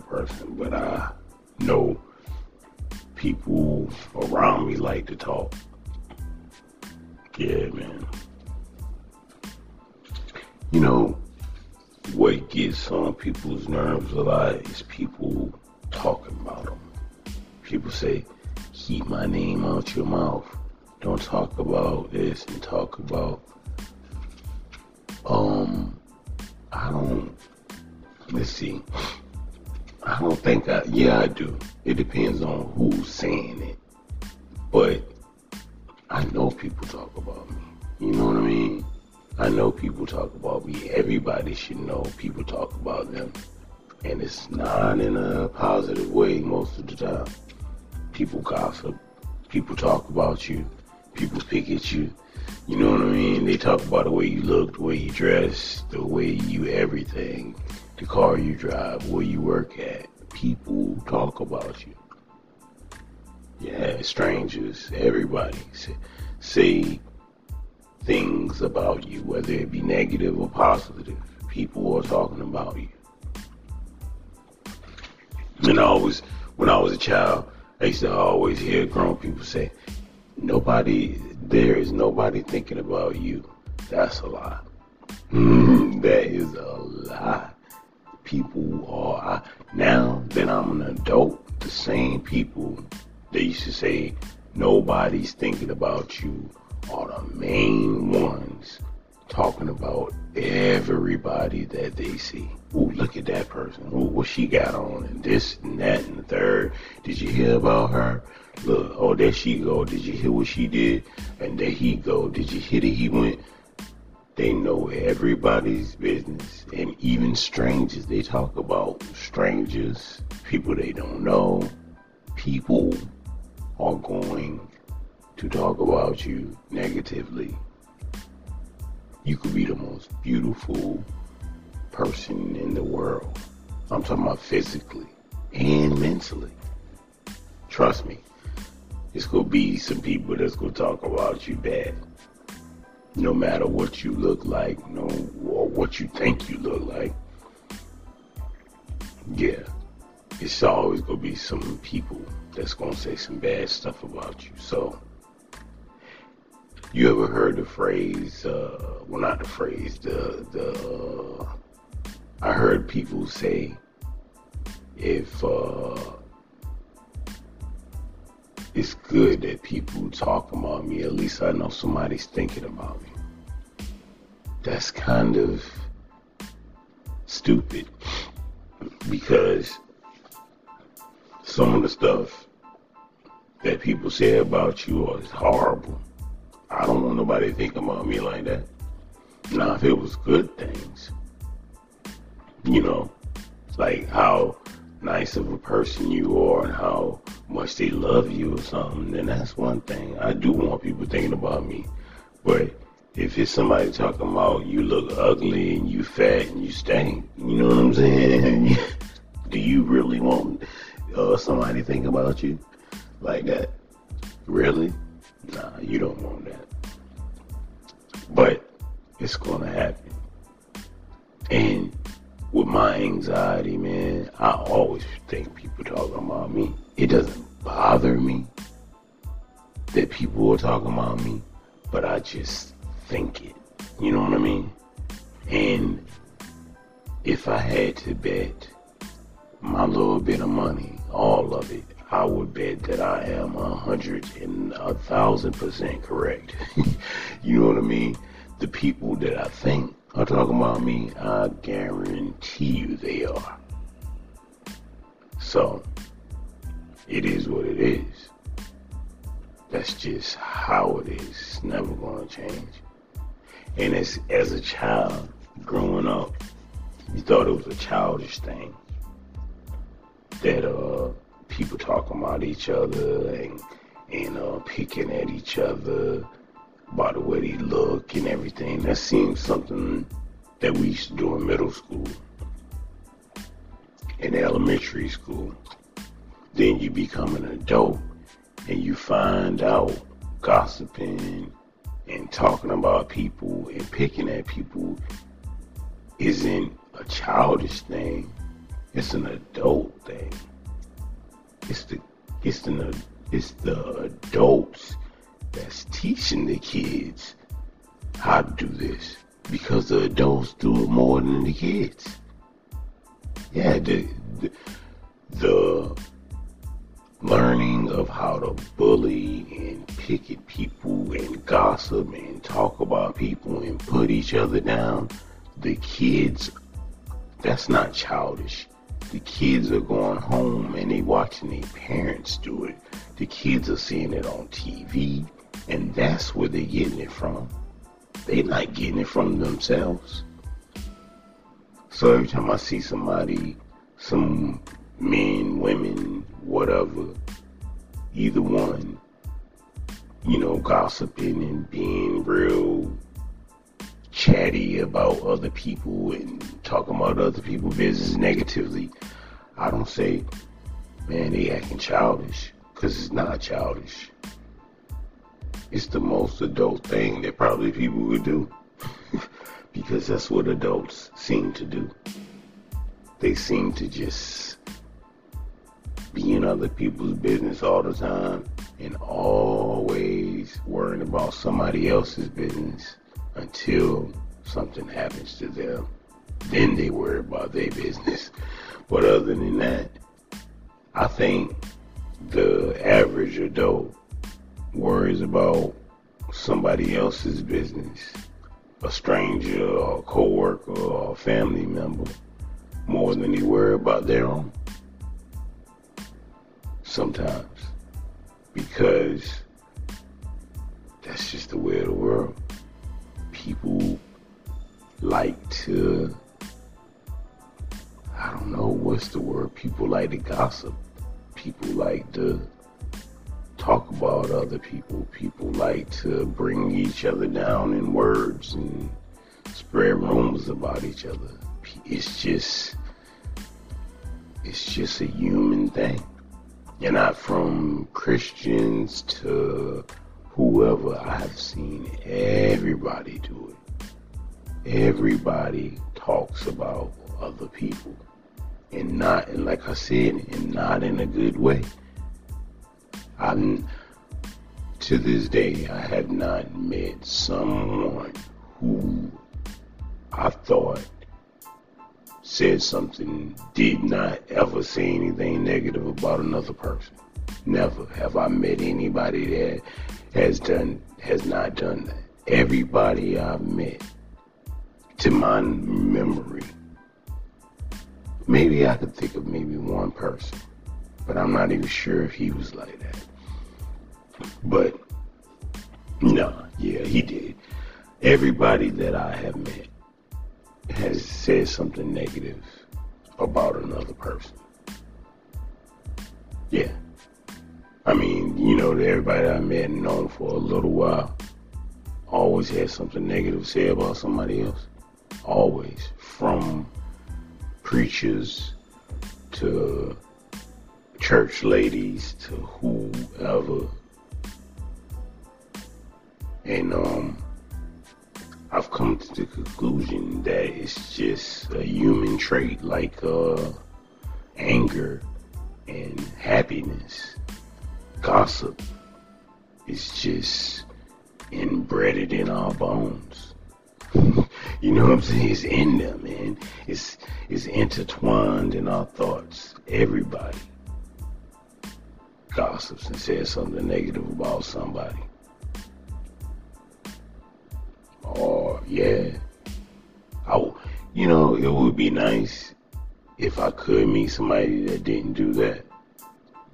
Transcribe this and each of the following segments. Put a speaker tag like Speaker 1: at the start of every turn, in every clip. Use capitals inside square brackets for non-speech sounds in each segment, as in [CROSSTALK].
Speaker 1: of person, but I know people around me like to talk. Yeah, man. You know, what gets on people's nerves a lot is people talking about them. People say, keep my name out your mouth. Don't talk about this and talk about, um, I don't, let's see. I don't think I, yeah, I do. It depends on who's saying it. But I know people talk about me. You know what I mean? I know people talk about me. Everybody should know people talk about them. And it's not in a positive way most of the time. People gossip. People talk about you. People pick at you. You know what I mean? They talk about the way you look, the way you dress, the way you everything, the car you drive, where you work at. People talk about you. Yeah, strangers, everybody say, things about you, whether it be negative or positive. People are talking about you. And I always, when I was a child, I used to always hear grown people say, nobody, there is nobody thinking about you. That's a lie. Mm, that is a lie. People are, now that I'm an adult, the same people they used to say, nobody's thinking about you are the main ones talking about everybody that they see. Ooh, look at that person. Ooh, what she got on, and this and that and the third. Did you hear about her? Look, oh, there she go. Did you hear what she did? And there he go. Did you hear that he went? They know everybody's business, and even strangers. They talk about strangers, people they don't know. People are going to talk about you negatively. You could be the most beautiful person in the world. I'm talking about physically and mentally. Trust me, it's gonna be some people that's gonna talk about you bad. No matter what you look like, no or what you think you look like. Yeah, it's always gonna be some people that's gonna say some bad stuff about you. So you ever heard the phrase? Uh, well, not the phrase. The the. Uh, I heard people say, if uh, it's good that people talk about me, at least I know somebody's thinking about me. That's kind of stupid because some of the stuff that people say about you is horrible. I don't want nobody thinking about me like that. Now, if it was good things, you know, like how nice of a person you are and how much they love you or something, then that's one thing. I do want people thinking about me. But if it's somebody talking about you look ugly and you fat and you stink, you know what I'm saying? [LAUGHS] do you really want uh, somebody thinking about you like that? Really? Nah, you don't want that. But it's gonna happen. And with my anxiety, man, I always think people talking about me. It doesn't bother me that people are talking about me, but I just think it. You know what I mean? And if I had to bet my little bit of money, all of it, I would bet that I am a hundred and a thousand percent correct. [LAUGHS] you know what I mean? The people that I think are talking about me, I guarantee you they are. So, it is what it is. That's just how it is. It's never going to change. And as, as a child, growing up, you thought it was a childish thing that uh, people talking about each other and and uh, picking at each other by the way they look and everything. That seems something that we used to do in middle school, in elementary school. Then you become an adult and you find out gossiping and talking about people and picking at people isn't a childish thing. It's an adult thing. It's the it's the it's the adults that's teaching the kids how to do this because the adults do it more than the kids. Yeah, the, the, the learning of how to bully and pick at people and gossip and talk about people and put each other down. The kids, that's not childish. The kids are going home and they watching their parents do it. The kids are seeing it on TV and that's where they're getting it from. They're not getting it from themselves. So every time I see somebody, some men, women, whatever, either one, you know, gossiping and being real chatty about other people and talking about other people's business negatively, I don't say, man, they acting childish, because it's not childish. It's the most adult thing that probably people would do. [LAUGHS] because that's what adults seem to do. They seem to just be in other people's business all the time and always worrying about somebody else's business until something happens to them. Then they worry about their business. But other than that, I think the average adult worries about somebody else's business, a stranger or a coworker or a family member, more than they worry about their own. Sometimes. Because that's just the way of the world. People like to, I don't know what's the word, people like to gossip. People like to about other people. People like to bring each other down in words and spread rumors about each other. It's just, it's just a human thing. And not from Christians to whoever, I have seen everybody do it. Everybody talks about other people. And not, and like I said, and not in a good way. I'm, to this day, I have not met someone who I thought said something, did not ever say anything negative about another person. Never have I met anybody that has done, has not done that. Everybody I've met, to my memory, maybe I could think of maybe one person, but I'm not even sure if he was like that. But no, yeah, he did. Everybody that I have met has said something negative about another person. Yeah. I mean, you know, everybody I met and known for a little while always had something negative to say about somebody else. Always. From preachers to church ladies to whoever and um, I've come to the conclusion that it's just a human trait like uh, anger and happiness. Gossip is just inbred in our bones. [LAUGHS] you know what I'm saying? It's in them, man. It's it's intertwined in our thoughts. Everybody gossips and says something negative about somebody. Yeah, I, you know, it would be nice if I could meet somebody that didn't do that,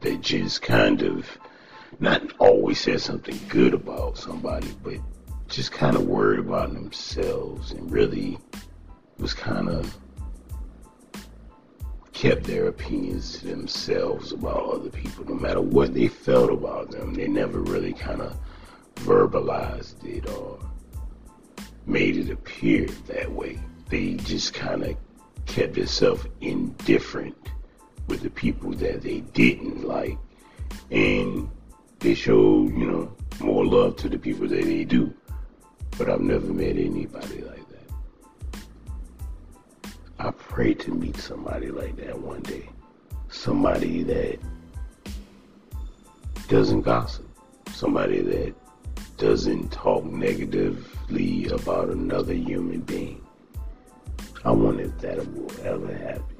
Speaker 1: that just kind of not always said something good about somebody, but just kind of worried about themselves and really was kind of kept their opinions to themselves about other people, no matter what they felt about them. They never really kind of verbalized it or made it appear that way. They just kind of kept themselves indifferent with the people that they didn't like. And they showed, you know, more love to the people that they do. But I've never met anybody like that. I pray to meet somebody like that one day. Somebody that doesn't gossip. Somebody that doesn't talk negatively about another human being. I wonder if that will ever happen.